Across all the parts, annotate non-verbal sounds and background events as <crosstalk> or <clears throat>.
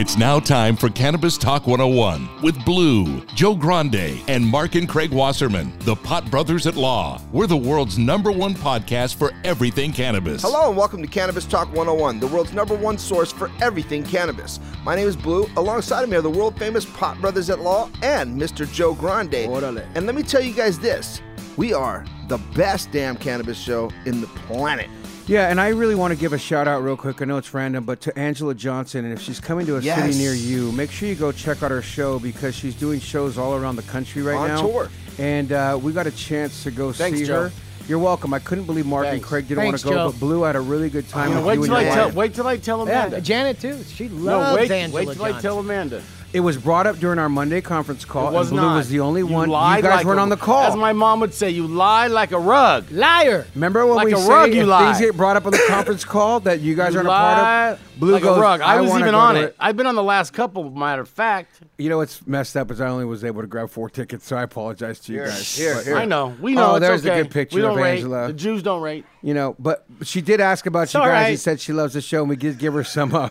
It's now time for Cannabis Talk 101 with Blue, Joe Grande, and Mark and Craig Wasserman, the Pot Brothers at Law. We're the world's number one podcast for everything cannabis. Hello and welcome to Cannabis Talk 101, the world's number one source for everything cannabis. My name is Blue. Alongside of me are the world famous Pot Brothers at Law and Mr. Joe Grande. Orale. And let me tell you guys this we are the best damn cannabis show in the planet. Yeah, and I really want to give a shout out real quick. I know it's random, but to Angela Johnson, and if she's coming to a Yes. city near you, make sure you go check out her show because she's doing shows all around the country right On now. tour. And uh, we got a chance to go Thanks, see Joe. her. You're welcome. I couldn't believe Mark and Craig didn't Thanks, want to go, Joe. but Blue had a really good time with wait you and till I your tell. wife. Wait till I tell Amanda. Yeah, Janet too. She no, loves wait, Angela wait till I tell Amanda. It was brought up during our Monday conference call, It was and Blue not. was the only You one. You guys like weren't a- on the call. As my mom would say, you lie like a rug. Liar. Remember when Like we a say rug, you if lie. things get brought up on the conference <coughs> call that you guys You aren't a part of? Blue like goes, a rug. I, was even on to it. I've been on the last couple. Matter of fact, You know what's messed up is I only was able to grab four tickets, so I apologize to you Here, guys. here, But, here. I know. We know. Oh, it's there's a good picture we don't of rate. Angela. The Jews don't rate. You know, but she did ask about you guys and right. said she loves the show, and we did give her some. Uh,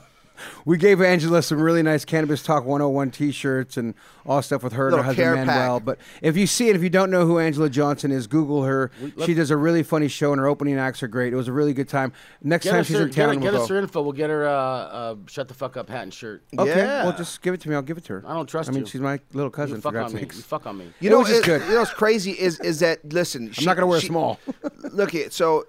we gave Angela some really nice Cannabis Talk 101 T-shirts and all stuff with her and her husband Manuel. pack. But if you see it, if you don't know who Angela Johnson is, Google her. She does a really funny show, and her opening acts are great. It was a really good time. Next time she's her, in get, town, her- we'll get us her info. We'll get her uh, uh, shut the fuck up hat and shirt. Okay, Yeah. well, just give it to me. I'll give it to her. I don't trust her. I mean, you. she's my little cousin. For fuck on me. You fuck on me. You know, it- good. You know what's crazy is is that listen. I'm not gonna wear a small. <laughs> look at so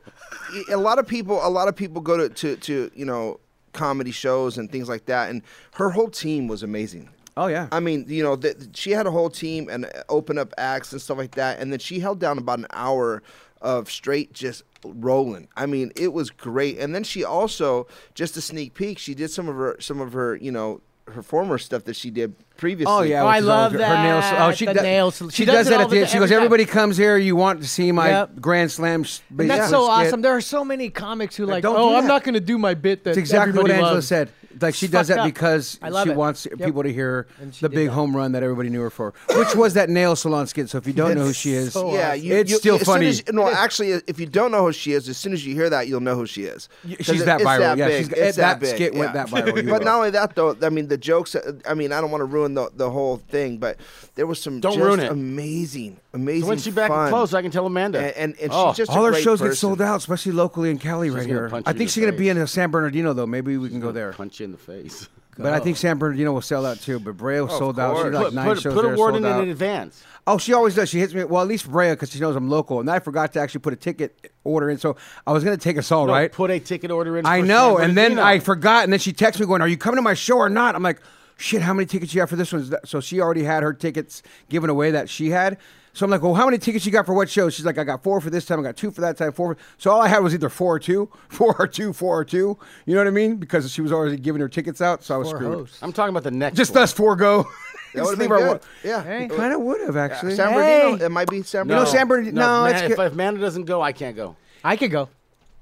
a lot of people a lot of people go to, to to you know comedy shows and things like that and her whole team was amazing Oh yeah. i mean you know th- she had a whole team and uh, open up acts and stuff like that and then she held down about an hour of straight just rolling i mean it was great and then she also just a sneak peek she did some of her some of her you know her former stuff that she did previously Oh yeah, Oh, I is love always- Her nails. Oh, she the does. nails. She, She does, does it that at the the- end. She every goes, time. "Everybody comes here. You want to see my Yep. Grand Slam." sh- And basically that's so skit." awesome. There are so many comics who like, don't oh, I'm not going to do my bit that That's exactly what Angela loves." said. Like she does that up. because I love she it. wants Yep. people to hear the big that. home run that everybody knew her for, which was that nail salon skit. So if you don't know who she is, so yeah, awesome. you, It's you- still as soon funny. as- no, actually, if you don't know who she is, as soon as you hear that, you'll know who she is. she's it- that it's viral. That Yeah, she's- It's that big, skit went that viral. <laughs> But not only that, though. I mean, the jokes. uh, I mean, I don't want to ruin the the whole thing, but there was some Don't just ruin it. amazing, amazing. So when's she back fun. close? I can tell Amanda. And and, and Oh. she's just all a her great shows get sold out, especially locally in Cali right here. I think she's gonna be in San Bernardino though. Maybe we can go there. Punch you in the face. <laughs> But I think San Bernardino will sell out too. But Brea oh, sold out. She's like put nine put, shows put there a word sold in out. in advance. Oh, she always does. She hits me. Well, at least Brea because she knows I'm local, and I forgot to actually put a ticket order in. So I was gonna take us all No, right. Put a ticket order in. I for know, San and then Bernardino. I forgot, and then she texted me going, "Are you coming to my show or not?" I'm like, "Shit, how many tickets you have for this one?" So she already had her tickets given away that she had. So I'm like, "Well, how many tickets you got for what show?" She's like, "I got four for this time. I got two for that time. Four." For... So all I had was either four or two, <laughs> four or two, four or two. You know what I mean? Because she was already giving her tickets out, so I was Poor screwed. host. I'm talking about the next. Just one. us four go. <laughs> That would leave have been good. Yeah, Hey. Kind of would have actually. San Hey. Bernardino. It might be San know, Bernardino. San Bernardino- no, man, it's if, good. if Amanda doesn't go, I can't go. I could go.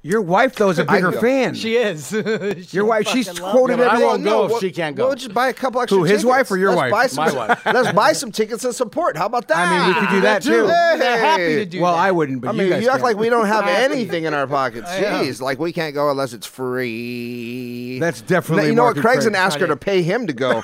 Your wife though is a <laughs> bigger fan. She is. <laughs> She Your wife, she's fucking loves quoted it. I won't go if she can't go. We'll just buy a couple extra Who, his tickets. wife or your Let's wife? Buy some, My wife. <laughs> Let's buy some tickets and support. How about that? I mean, we could do that too. too. They're happy to do Well, that. I wouldn't, but I you mean, guys you act can. like we don't have anything in our pockets. Jeez, like we can't go unless it's free. That's definitely You know what? Mark and Craig's gonna ask her to pay him to go.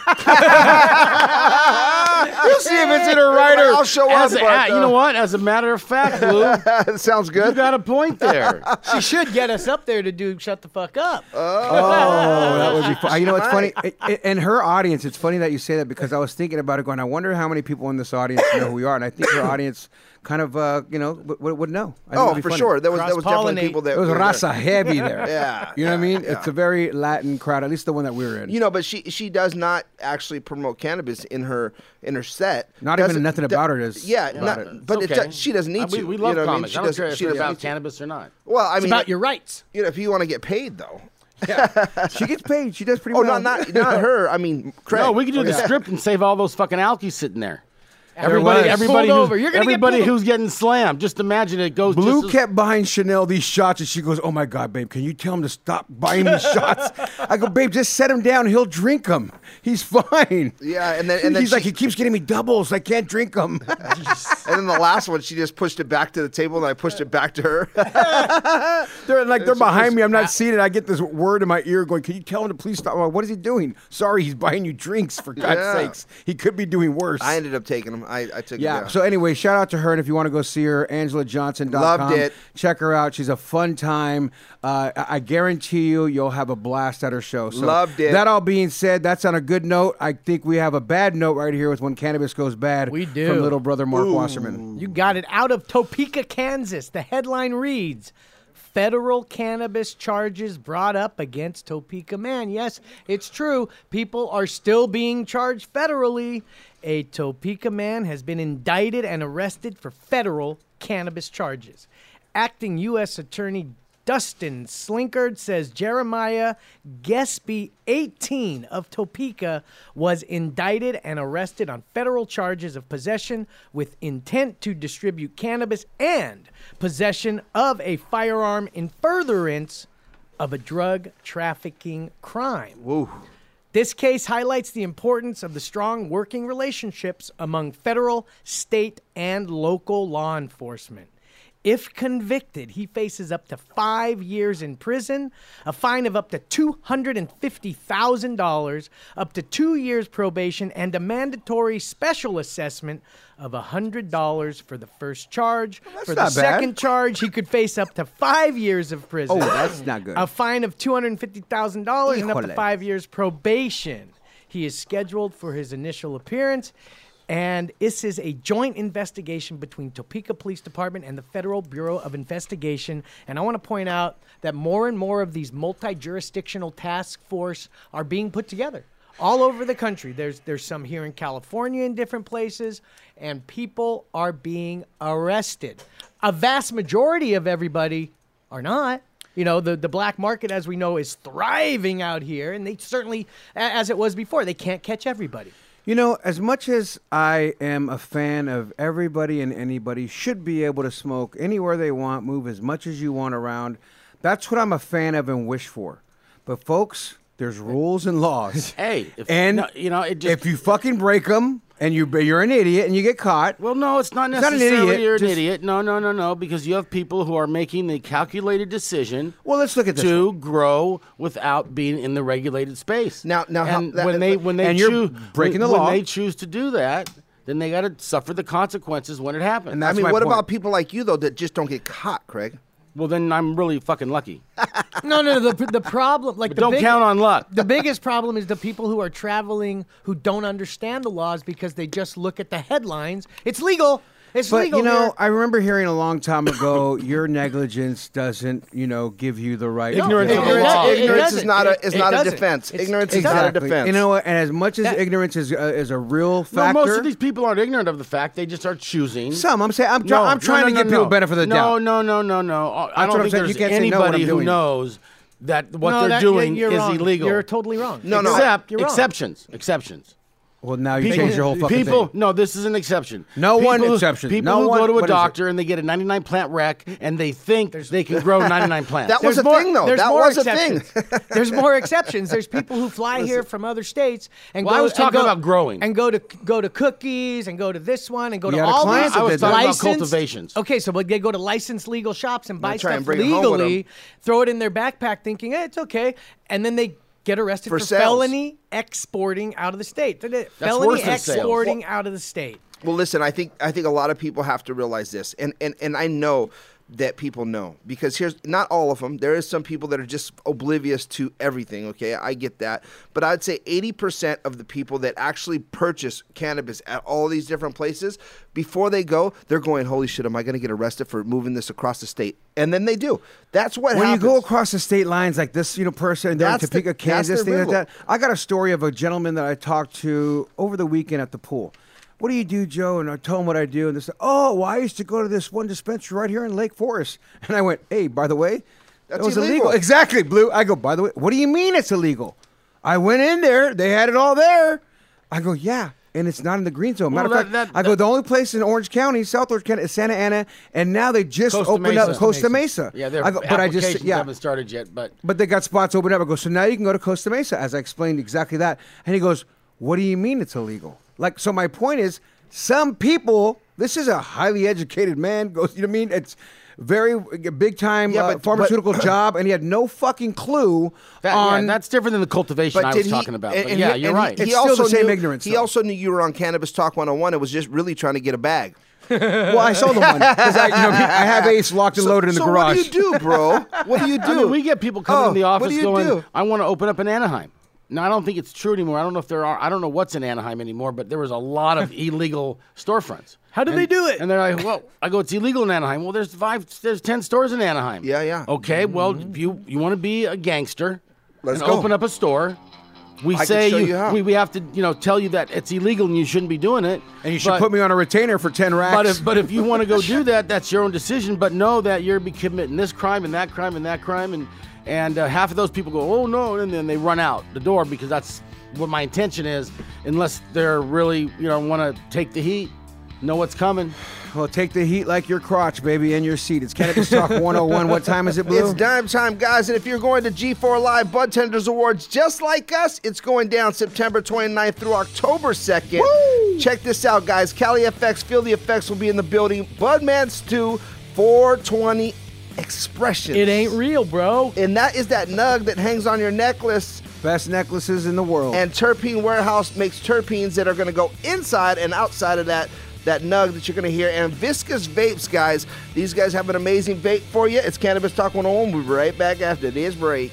You'll see if it's in her writer. I'll show up. A, but, you uh, know what? As a matter of fact, Blue, <laughs> Sounds good. you good. got a point there. <laughs> she should get us up there to do shut the fuck up. Oh, <laughs> that would be fun. You know, it's funny. I- I- And her audience, it's funny that you say that because I was thinking about it going, I wonder how many people in this audience know who we are. And I think her audience kind of, uh, you know, would, would would know. I Oh, for funny. sure. There was there was definitely people that It was were there. Rasa heavy there. <laughs> Yeah, You know what I mean? yeah. It's a very Latin crowd, at least the one that we were in. You know, but she she does not actually promote cannabis in her in her set. Not even Doesn't- nothing about her is Yeah, not- it. but It's it does- she doesn't need Uh, we, to. We you love know what I mean? comics. She I don't doesn't- care if she it's about cannabis or not. Well, I It's mean, about your rights. you know, if you want to get paid though. <laughs> Yeah. she gets paid. She does pretty Oh, well. not not not her. I mean, Craig. No, we could do Oh, the yeah. script and save all those fucking alkies sitting there. Was. Everybody, everybody, Pulled who's, over. You're gonna get everybody pulled- who's getting slammed. Just imagine it goes. Blue just as- kept buying Chanel these shots, and she goes, "Oh my God, babe, can you tell him to stop buying these <laughs> shots?" I go, "Babe, just set him down. He'll drink them. He's fine." Yeah, and then and then he's like, "He keeps getting me doubles. I can't drink them." <laughs> and then the last one, she just pushed it back to the table, and I pushed it back to her. <laughs> they're like, they're behind me. I'm not seeing it. I get this word in my ear going, "Can you tell him to please stop?" Like, what is he doing? Sorry, he's buying you drinks. For God's Yeah. sakes, he could be doing worse. I ended up taking them. I, I took Yeah. it. down. So anyway, shout out to her, and if you want to go see her, AngelaJohnson.com. Loved it. Check her out. She's a fun time. Uh, I I guarantee you, you'll have a blast at her show. So Loved it. That all being said, that's on a good note. I think we have a bad note right here with when cannabis goes bad. We do. from little brother Mark Wasserman. You got it. Out of Topeka, Kansas, the headline reads Federal cannabis charges brought up against Topeka man. Yes, it's true. People are still being charged federally. A Topeka man has been indicted and arrested for federal cannabis charges. Acting U.S. Attorney Dustin Slinkard says Jeremiah Gespy, 18 of Topeka, was indicted and arrested on federal charges of possession with intent to distribute cannabis and possession of a firearm in furtherance of a drug trafficking crime. This case highlights the importance of the strong working relationships among federal, state, and local law enforcement. If convicted, he faces up to five years in prison, a fine of up to $250,000, up to two years probation, and a mandatory special assessment of $100 for the first charge. for the not bad. second charge, he could face up to five years of prison. Oh, that's not good. A fine of $250,000 and up to five years probation. He is scheduled for his initial appearance. And this is a joint investigation between Topeka Police Department and the Federal Bureau of Investigation. And I want to point out that more and more of these multi-jurisdictional task force are being put together all over the country. There's there's some here in California in different places, and people are being arrested. A vast majority of everybody are not. You know, the, the black market, as we know, is thriving out here, and they certainly, as it was before, they can't catch everybody. You know, as much as I am a fan of everybody and anybody should be able to smoke anywhere they want, move as much as you want around, that's what I'm a fan of and wish for. But folks, there's rules and laws. <laughs> Hey, if, and no, you know, it just if you fucking break them and you you're an idiot and you get caught, Well, no, it's not It's not an necessarily idiot, you're an just- idiot. No, no, no, no, because you have people who are making the calculated decision well, let's look at this. to grow without being in the regulated space. Now- now how- that- when uh, they when they and you're choose breaking the when, law. when they choose to do that, then they got to suffer the consequences when it happens. And I mean, what point. about people like you though that just don't get caught, Craig? Well, then I'm really fucking lucky. <laughs> No, no, the, the problem, like the don't big- count on luck. The biggest problem is the people who are traveling who don't understand the laws because they just look at the headlines. It's legal. It's But legal. you know, here. I remember hearing a long time ago, <laughs> your negligence doesn't, you know, give you the right. Ignorance to of get the law. it Ignorance is doesn't. a is it not a defense. It's- Ignorance is not a defense. You know what? And as much as That- ignorance is uh, is a real No, factor, most of these people aren't ignorant of the fact; they just are choosing. some I'm saying I'm, try- No, I'm trying no, to no, give no, people no. benefit of the no, doubt. No, no, no, no, no. I don't think there's You can't say no anybody who knows that what No, they're that- doing you're is wrong. illegal. You're totally wrong. No, no. Except You're exceptions. Exceptions. Well, now you change your whole fucking people, thing. no, this is an exception. No people one exception. People No who one- go to a doctor and they get a 99 plant rec and they think they can grow 99 <laughs> plants. That was There's a more- thing, though. there's That more was a thing. exceptions. <laughs> there's more exceptions. There's people who fly here from other states and Well, go. I was talking go- about growing. and go to go to cookies and go to this one and go You to all these. that I was did talking about cultivations. Okay, so they go to licensed legal shops and buy stuff and bring it home with legally, throw it in their backpack, thinking hey, it's okay, and then they get arrested For for, felony exporting out of the state. felony worse than sales. exporting out of the state. Well, listen, I think I think a lot of people have to realize this, and and and I know that people know because here's not all of them. There is some people that are just oblivious to everything. Okay, I get that, but I'd say eighty percent of the people that actually purchase cannabis at all these different places before they go, they're going, "Holy shit, am I going to get arrested for moving this across the state?" And then they do. That's what when happens. you go across the state lines like this, you know, person down in That's the- Kansas, the things like that. I got a story of a gentleman that I talked to over the weekend at the pool. What do you do, Joe? And I told him what I do, and they said, "Oh, well, I used to go to this one dispensary right here in Lake Forest." <laughs> And I went, "Hey, by the way, That's that was illegal." Exactly, Blue. I go, "By the way, what do you mean it's illegal?" I went in there; they had it all there. I go, "Yeah." And it's not in the green zone. Matter Well, of fact, that- that- I go. The only place in Orange County, South Orange County, is Santa Ana, and now they just Costa opened Mesa. up Costa Mesa. Yeah, their I go, but I just applications yeah, haven't started yet, but but they got spots open up. I go, so now you can go to Costa Mesa, as I explained exactly that. And he goes, what do you mean it's illegal? Like, so my point is, some people, this is a highly educated man, <laughs> goes, you know what I mean? It's very big time Yeah, uh, but- pharmaceutical <clears throat> job, and he had no fucking clue that, on. yeah, that's different than the cultivation I was talking about. and- but and yeah, he- you're and he- right. It's still the same knew, ignorance, He though. also knew you were on Cannabis Talk 101 and was just really trying to get a bag. <laughs> well, I sold him one because I, you know, I have <laughs> Ace locked and loaded in the so garage. what do you do, bro? What do you do? I mean, we get people coming Oh, in the office going, do? "I want to open up in Anaheim." Now, I don't think it's true anymore. I don't know if there are. I don't know what's in Anaheim anymore, but there was a lot of <laughs> illegal storefronts. How do And- they do it? And they're like, "Well, I go, it's illegal in Anaheim." Well, there's five, there's ten stores in Anaheim. Yeah, yeah. Okay, mm-hmm. well, if you you want to be a gangster, Let's and go. open up a store. We I can say show you how. we, we have to you know tell you that it's illegal and you shouldn't be doing it. and you should but- put me on a retainer for 10 racks. but if but if you want to go <laughs> do that, that's your own decision. But know that you're be committing this crime and that crime and that crime, and and uh, half of those people go, oh no, and then they run out the door because that's what my intention is. Unless they're really you know want to take the heat, know what's coming. well, take the heat like your crotch, baby, and your seat. It's Cannabis Talk <laughs> 101. What time is it, Blue? It's dime time, guys. And if you're going to G4 Live Bud Tenders Awards just like us, it's going down September 29th through October 2nd. Check this out, guys. Cali FX, Feel the Effects will be in the building. Budman Stew, 420 Expressions. It ain't real, bro. And that is that nug that hangs on your necklace. Best necklaces in the world. And Terpene Warehouse makes terpenes that are going to go inside and outside of that that nug that you're going to hear. And Viscous Vapes, guys. These guys have an amazing vape for you. It's Cannabis Talk 101. We'll be right back after this break.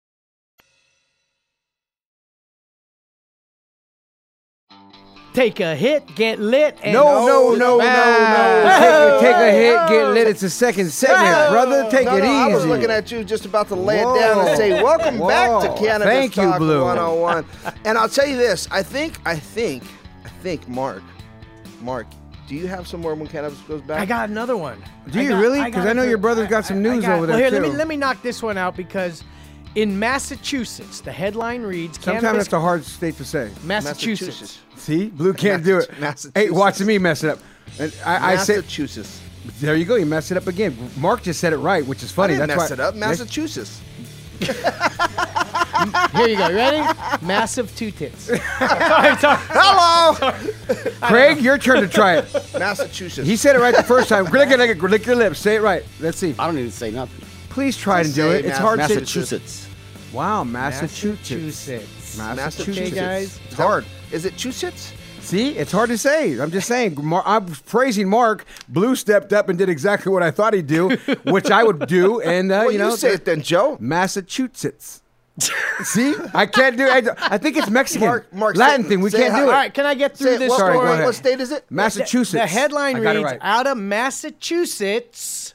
Take a hit, get lit, and No, no, no, no, no. Take, take a hit, get lit. It's a second segment, brother. Take no, it no, easy. I was looking at you just about to lay it down and say, "Welcome back to Whoa. Cannabis Thank you, Talk Blue. 101." and I'll tell you this: I think, I think, I think, Mark, Mark, do you have somewhere when cannabis goes back? I got another one. Do I you got- really? got 'Cause I it know your brother's got some I- I news got- over there, well, here, Let too. me let me knock this one out because in Massachusetts, the headline reads: Sometimes cannabis that's a hard state to say. Massachusetts. Massachusetts. See, Blue can't do it. Massachusetts. Hey, watching me mess it up. And I, I said, Massachusetts. there you go. You messed it up again. Mark just said it right, which is I funny. didn't That's mess why, it up. Massachusetts. <laughs> Here you go. Ready? Massive two tits. <laughs> Hello, Craig, your turn to try it. Massachusetts. He said it right the first time. Lick, it, lick, it, lick your lips. Say it right. Let's see. I don't need to say nothing. Please try to do say it. It's hard to say. Massachusetts. Wow, Massachusetts. Massachusetts. Massachusetts. Okay, guys. It's hard. Is it Chusets? See, it's hard to say. I'm just saying. Mar- I'm praising Mark. Blue stepped up and did exactly what I thought he'd do, <laughs> which I would do. And uh, Well, you know, say it then, Joe. Massachusetts. See, I can't do. I, I think it's Mexican, Mark- Mark, Latin say- thing. We can't it do it. All right, can I get through it. this What, Sorry, story? go ahead. what state is it? Massachusetts. The headline I got it reads: right. Out of Massachusetts,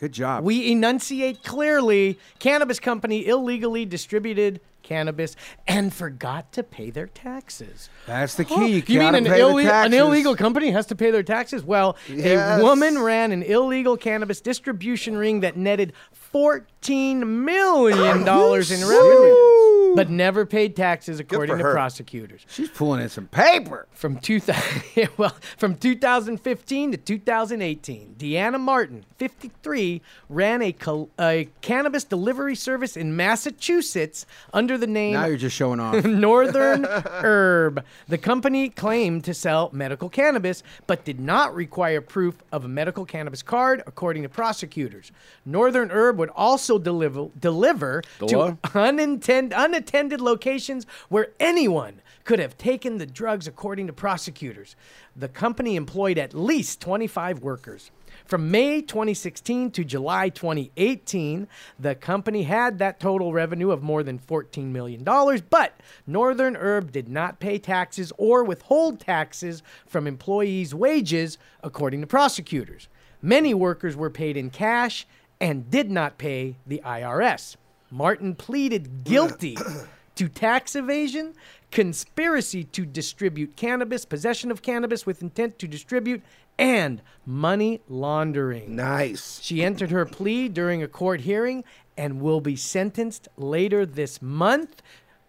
Good job. we enunciate clearly. Cannabis company illegally distributed cannabis and forgot to pay their taxes. That's the key. Oh, You, you mean an, pay the ille- an illegal company has to pay their taxes? Well, Yes. a woman ran an illegal cannabis distribution ring that netted fourteen million dollars in revenue, but never paid taxes, according to her. prosecutors. She's pulling in some paper. From 2000, <laughs> well, from 2015 to 2018, Deanna Martin, 53, ran a, col- a cannabis delivery service in Massachusetts under the name Now you're just showing off. <laughs> Northern <laughs> Herb. The company claimed to sell medical cannabis, but did not require proof of a medical cannabis card, according to prosecutors. Northern Herb would also deliver deliver to Door? unintended, unattended locations where anyone could have taken the drugs, according to prosecutors. The company employed at least 25 workers. From May 2016 to July 2018, the company had that total revenue of more than $14 million, but Northern Herb did not pay taxes or withhold taxes from employees' wages, according to prosecutors. Many workers were paid in cash and did not pay the IRS. Martin pleaded guilty <clears throat> to tax evasion, conspiracy to distribute cannabis, possession of cannabis with intent to distribute, and money laundering. Nice. She entered her plea during a court hearing and will be sentenced later this month.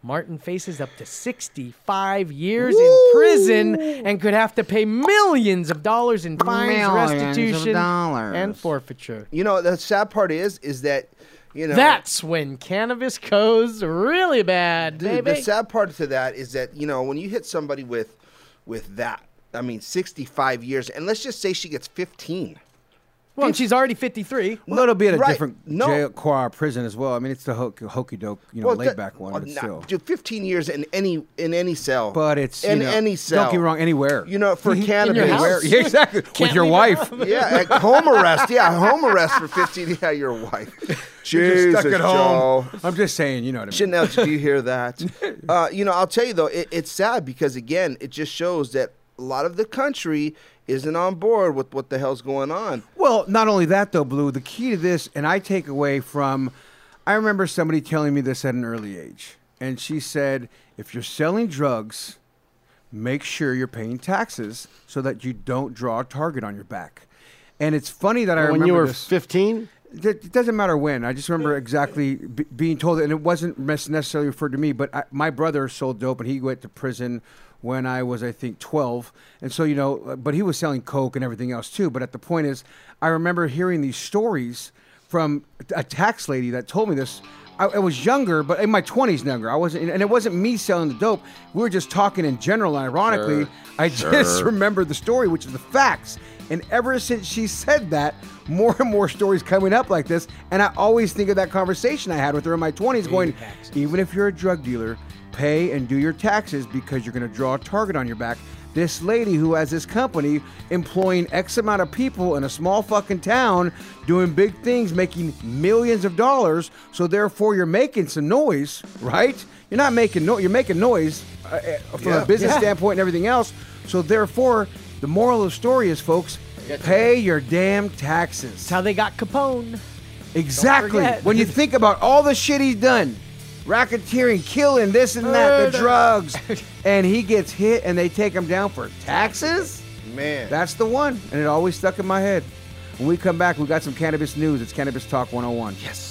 Martin faces up to 65 years in prison and could have to pay millions of dollars in fines, Millions restitution, and forfeiture. You know the sad part is, is that, you know, That's when cannabis goes really bad, Dude, baby. the sad part to that is that you know when you hit somebody with, with that, I mean, sixty-five years, and let's just say she gets fifteen. Well, and she's already 53. Well, it'll be at a Right. different No. jail, car, prison as well. I mean, it's the ho- hokey doke, you know, laid that- back one, oh, but nah, still. dude, fifteen years in any in any cell. But it's you in know, any cell. Don't get me wrong, anywhere. You know, for cannabis. Anywhere. <laughs> Yeah, exactly. With your wife. Yeah, at home arrest. Yeah, home arrest for fifteen. Yeah, your wife. Jesus, stuck at home. Joe. I'm just saying, you know what I mean. Chanel, did you hear that? <laughs> Uh, you know, I'll tell you though, it, it's sad because again, it just shows that a lot of the country isn't on board with what the hell's going on. Well, not only that though, Blue. The key to this, and I take away from, I remember somebody telling me this at an early age, and she said, if you're selling drugs, make sure you're paying taxes so that you don't draw a target on your back. And it's funny that I when remember when you were this. 15, It it doesn't matter when. I just remember exactly b- being told, and it wasn't necessarily referred to me, but I, my brother sold dope, and he went to prison when I was, I think, 12. And so, you know, but he was selling coke and everything else too. But at the point is, I remember hearing these stories from a tax lady that told me this. I, I was younger, but in my 20s, younger. I wasn't, and it wasn't me selling the dope. We were just talking in general. And ironically, I just <laughs> remembered the story, which is the facts. And ever since she said that, more and more stories coming up like this. And I always think of that conversation I had with her in my 20s, going, even if you're a drug dealer, pay and do your taxes because you're going to draw a target on your back. This lady who has this company employing X amount of people in a small fucking town doing big things, making millions of dollars. So therefore, you're making some noise, right? You're not making no, you're making noise uh, uh, from Yeah. a business Yeah. standpoint and everything else. So therefore, the moral of the story is, folks, pay your damn taxes. That's how they got Capone. Exactly. When you think about all the shit he's done, racketeering, killing, this and that, the drugs, <laughs> and he gets hit and they take him down for taxes, Man. that's the one. And it always stuck in my head. When we come back, we got some cannabis news. It's Cannabis Talk 101. Yes.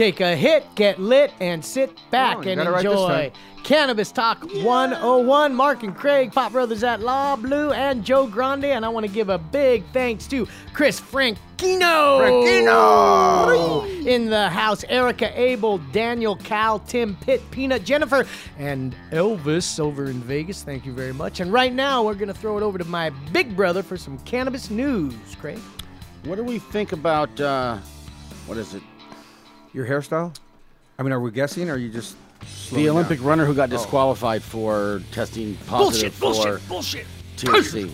Take a hit, get lit, and sit back Oh, and got it right this enjoy Cannabis Talk 101. Mark and Craig, Pot Brothers at Law, Blue, and Joe Grande. And I want to give a big thanks to Chris Franchino. Franchino! In the house, Erica Abel, Daniel Cal, Tim Pitt, Peanut, Jennifer, and Elvis over in Vegas. Thank you very much. And right now, we're going to throw it over to my big brother for some cannabis news. Craig? What do we think about uh, what is it? Your hairstyle? I mean, are we guessing or are you just. slowing The down? Olympic runner who got oh. disqualified for testing positive for bullshit. THC.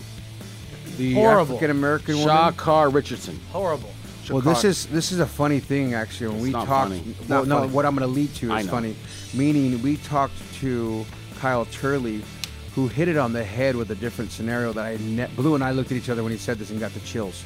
The Horrible. African American woman. Sha'Carri Richardson. Horrible. Well, this is this is a funny thing actually. When It's we not talked, funny. Well, not no, funny. what I'm going to lead to is funny. Meaning, we talked to Kyle Turley, who hit it on the head with a different scenario that I ne- Blue and I looked at each other when he said this and got the chills.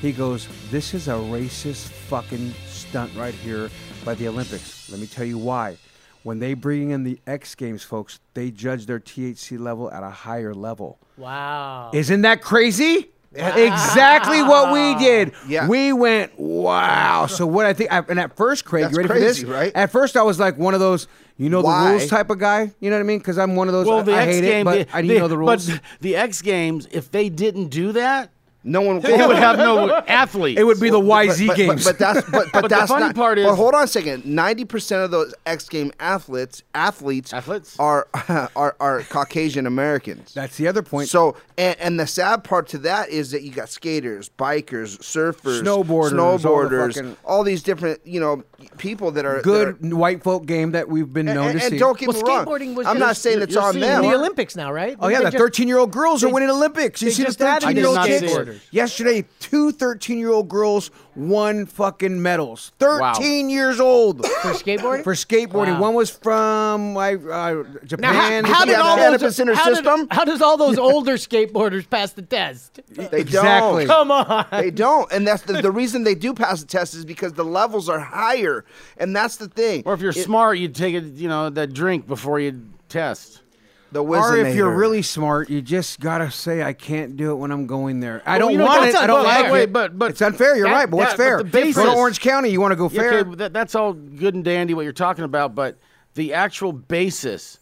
He goes, "This is a racist fucking stunt right here by the Olympics." Let me tell you why. When they bring in the X Games, folks, they judge their THC level at a higher level. Wow. Isn't that crazy? Exactly what we did. Yeah. We went, wow. So what I think, I, and at first, Craig, That's you ready crazy, for this? right? At first, I was like one of those, you know, Why? the rules type of guy. You know what I mean? Because I'm one of those. Well, the I X hate Games, it, but the, I the- didn't know the rules. But the X Games, if they didn't do that, No one. They <laughs> would have no athletes. It would be the YZ but, games. But, but that's but, <laughs> but, But the funny not, part But hold on a second. Ninety percent of those X game athletes athletes Athletes? are <laughs> are are Caucasian Americans. That's the other point. So and, and the sad part to that is that you got skaters, bikers, surfers, Snowboarders, all the fucking- all these different you know people that are good that are- white folk game that we've been known and, to and see. don't get Well, me wrong. skateboarding was I'm not saying it's you're on them. the Olympics now, right? Oh yeah, the 13 year old girls are winning Olympics. You see the 13 year old I did not see kids it. yesterday. Two 13 year old girls won fucking medals. 13 years old <coughs> for skateboarding. for skateboarding. Wow. One was from uh, uh, Japan. now, how, how did all those, in her how, did- how does all those older skateboarders pass the test? They Exactly. don't. Come on. They don't, and that's the, the reason they do pass the test is because the levels are higher, and that's the thing. Or if you're It- smart, you'd take it, you know, that drink before you test. The Or if you're really smart, you just gotta say, "I can't do it when I'm going there. I Well, don't you know, want that's it. I don't but- like wait, it." but- but- it's unfair. You're that- right, but what's that- but fair? the Go basis- to Orange County. You want to go Yeah, fair? okay, that, that's all good and dandy what you're talking about, but the actual basis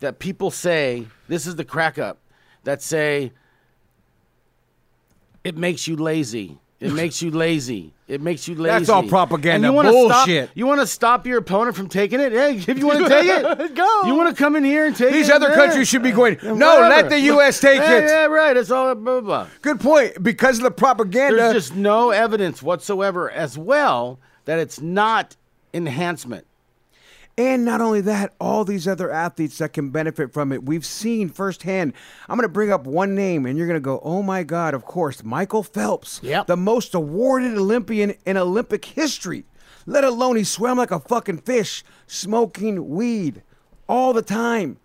that people say this is the crack up that say it makes you lazy. It makes you lazy. It makes you lazy. That's all propaganda And you wanna bullshit. Stop, you want to stop your opponent from taking it? Hey, if you want to take it, <laughs> Go. You want to come in here and take These it? These other countries should be going. No, let the U.S. take yeah, it. Yeah, right. It's all blah, blah, blah. Good point. Because of the propaganda. There's just no evidence whatsoever as well that it's not enhancement. And not only that, all these other athletes that can benefit from it, we've seen firsthand. I'm going to bring up one name, and you're going to go, oh my God, of course, Michael Phelps, Yep. the most awarded Olympian in Olympic history, let alone he swam like a fucking fish, smoking weed all the time.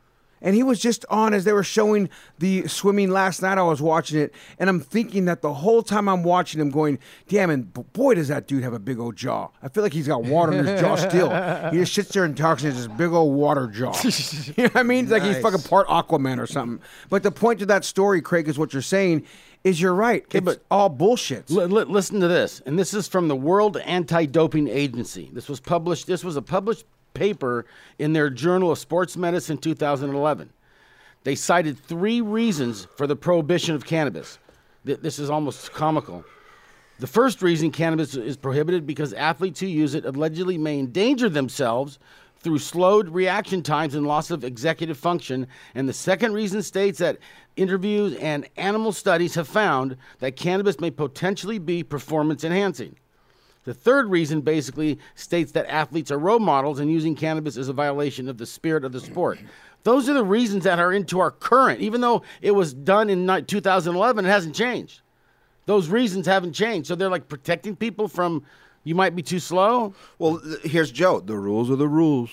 And he was just on as they were showing the swimming last night. I was watching it, and I'm thinking that the whole time I'm watching him, going, "Damn, and boy, does that dude have a big old jaw." I feel like he's got water in his jaw <laughs> still. He just sits there and talks in his big old water jaw. <laughs> you know what I mean? It's like he's fucking part Aquaman or something. But the point to that story, Craig, is what you're saying. Is you're right. it's but- all bullshit. Li- li- listen to this, and this is from the World Anti-Doping Agency. This was published. This was a published paper in their Journal of Sports Medicine 2011. They cited three reasons for the prohibition of cannabis. Th- This is almost comical. The first reason cannabis is prohibited because athletes who use it allegedly may endanger themselves through slowed reaction times and loss of executive function. And the second reason states that interviews and animal studies have found that cannabis may potentially be performance enhancing. The third reason basically states that athletes are role models and using cannabis is a violation of the spirit of the sport. Those are the reasons that are into our current, even though it was done in 2011, it hasn't changed. Those reasons haven't changed. So they're like protecting people from you might be too slow. Well, here's Joe. The rules are the rules.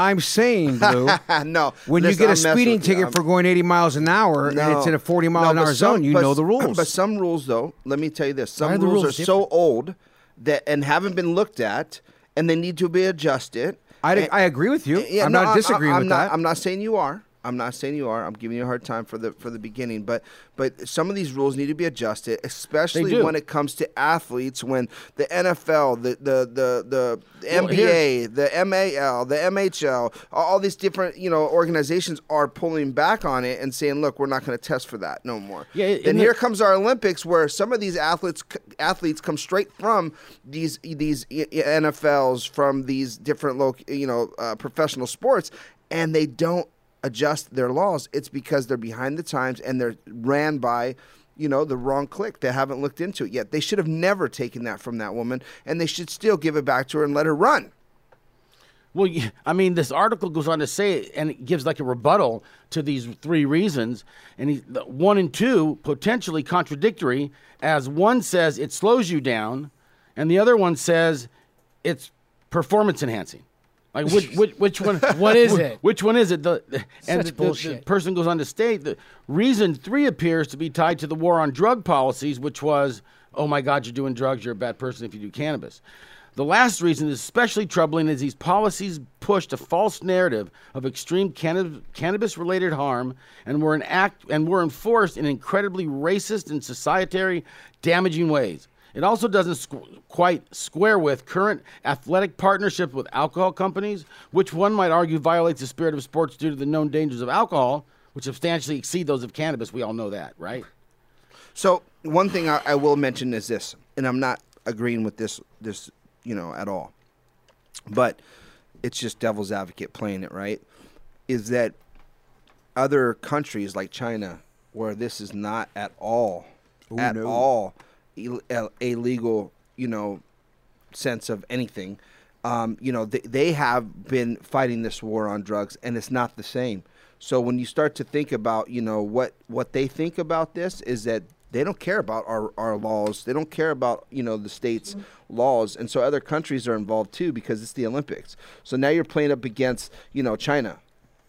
I'm saying, Blue. <laughs> no. When listen, you get a I'm speeding with you. ticket for going 80 miles an hour and it's in a 40 mile No, an hour some- zone, you but know the rules. But some rules, though, let me tell you this: some rules, rules are so old that and haven't been looked at, and they need to be adjusted. I, And- I agree with you. Yeah, I'm no, not disagreeing I'm with not, that. I'm not saying you are. I'm not saying you are. I'm giving you a hard time for the for the beginning, but but some of these rules need to be adjusted, especially when it comes to athletes. When the NFL, the the the, the Well, NBA, the MAL, the MHL, all- these different you know organizations are pulling back on it and saying, "Look, we're not going to test for that no more." Yeah, then here comes our Olympics, where some of these athletes athletes come straight from these these NFLs, from these different loc you know uh, professional sports, and they don't adjust their laws. It's because they're behind the times and they're ran by. You know, the wrong click. They haven't looked into it yet. They should have never taken that from that woman, and they should still give it back to her and let her run. Well, i mean, this article goes on to say, and it gives like a rebuttal to these three reasons, and he, one and two potentially contradictory, as one says it slows you down, and the other one says it's performance enhancing. Like which which, which one? What is it? Which one is it? The, and the, the- the person goes on to state the reason three appears to be tied to the war on drug policies, which was, oh my God, you're doing drugs, you're a bad person if you do cannabis. The last reason is especially troubling is these policies pushed a false narrative of extreme cannabis related harm and were, an act, and were enforced in incredibly racist and societary damaging ways. It also doesn't squ- quite square with current athletic partnerships with alcohol companies, which one might argue violates the spirit of sports due to the known dangers of alcohol, which substantially exceed those of cannabis. We all know that, right? So one thing I, I will mention is this, and I'm not agreeing with this this you know at all, but it's just devil's advocate playing it right. Is that other countries like China, where this is not at all, Ooh, at no. all Ill- a a legal, you know, sense of anything. Um, you know, they, they have been fighting this war on drugs, and it's not the same. So when you start to think about, you know, what what they think about this is that they don't care about our, our laws. They don't care about you know the state's laws, and so other countries are involved too because it's the Olympics. So now you're playing up against you know China.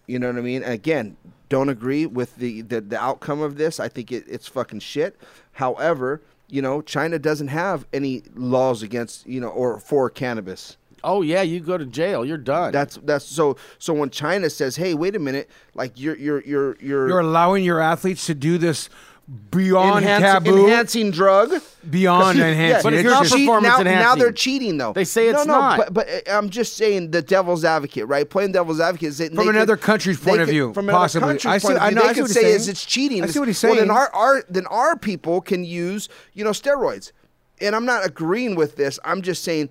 You know what I mean? And again, don't agree with the, the, the outcome of this. I think it, it's fucking shit. However, you know, China doesn't have any laws against, you know, or for cannabis. Oh yeah, you go to jail. You're done. That's that's so so when China says, "Hey, wait a minute, like you're you're you're you're, You're allowing your athletes to do this beyond enhance- taboo, enhancing drug, beyond enhancing. But It's it's not just- cheat- performance now, now enhancing. they're cheating though. They say it's no, no, not. But, but uh, I'm just saying the devil's advocate, right? Playing devil's advocate is that they could- another country's they point of could- view, From possibly. another country's I see- point of I view, know- I they see could what he's say saying. is it's cheating. I see what he's Well, then saying. our, our then our people can use you know steroids, and I'm not agreeing with this. I'm just saying.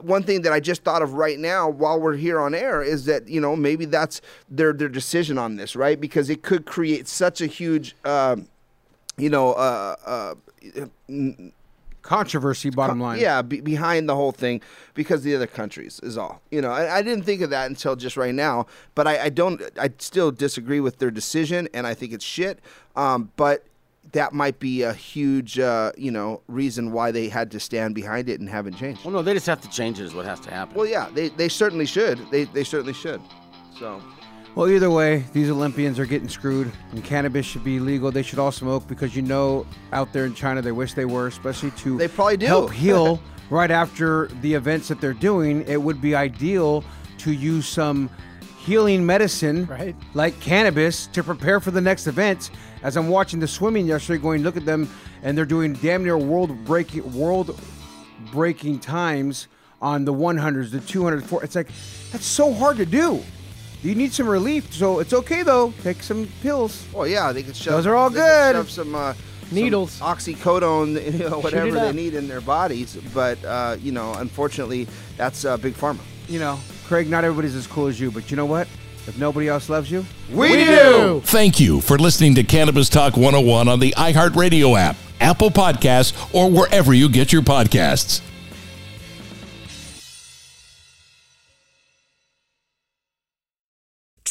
One thing that I just thought of right now while we're here on air is that you know maybe that's their their decision on this, right? Because it could create such a huge, um, you know, uh, uh, controversy. Bottom line, yeah, be, behind the whole thing because the other countries is all. You know, I, I didn't think of that until just right now, but I, I don't. I still disagree with their decision, and I think it's shit. Um, but that might be a huge, uh, you know, reason why they had to stand behind it and haven't changed. well, no, they just have to change it. Is what has to happen. Well, yeah, they, they certainly should. They they certainly should. So Well, either way, these Olympians are getting screwed, and cannabis should be legal. They should all smoke because you know, out there in China, they wish they were, especially to They probably do. help heal <laughs> right after the events that they're doing. It would be ideal to use some healing medicine, Right. like cannabis, to prepare for the next event. As I'm watching the swimming yesterday, going look at them, and they're doing damn near world breaking world breaking times on the 100s, the 200s. It's like that's so hard to do. You need some relief, so it's okay though. Take some pills. Oh yeah, they could shove. Those are all they could good. Shove some uh, some Needles. oxycodone, <laughs> you know, whatever they need in their bodies. But uh, you know, unfortunately, that's uh, big pharma. You know, Craig, not everybody's as cool as you, but you know what? If nobody else loves you, We do. Thank you for listening to Cannabis Talk 101 on the iHeartRadio app, Apple Podcasts, or wherever you get your podcasts.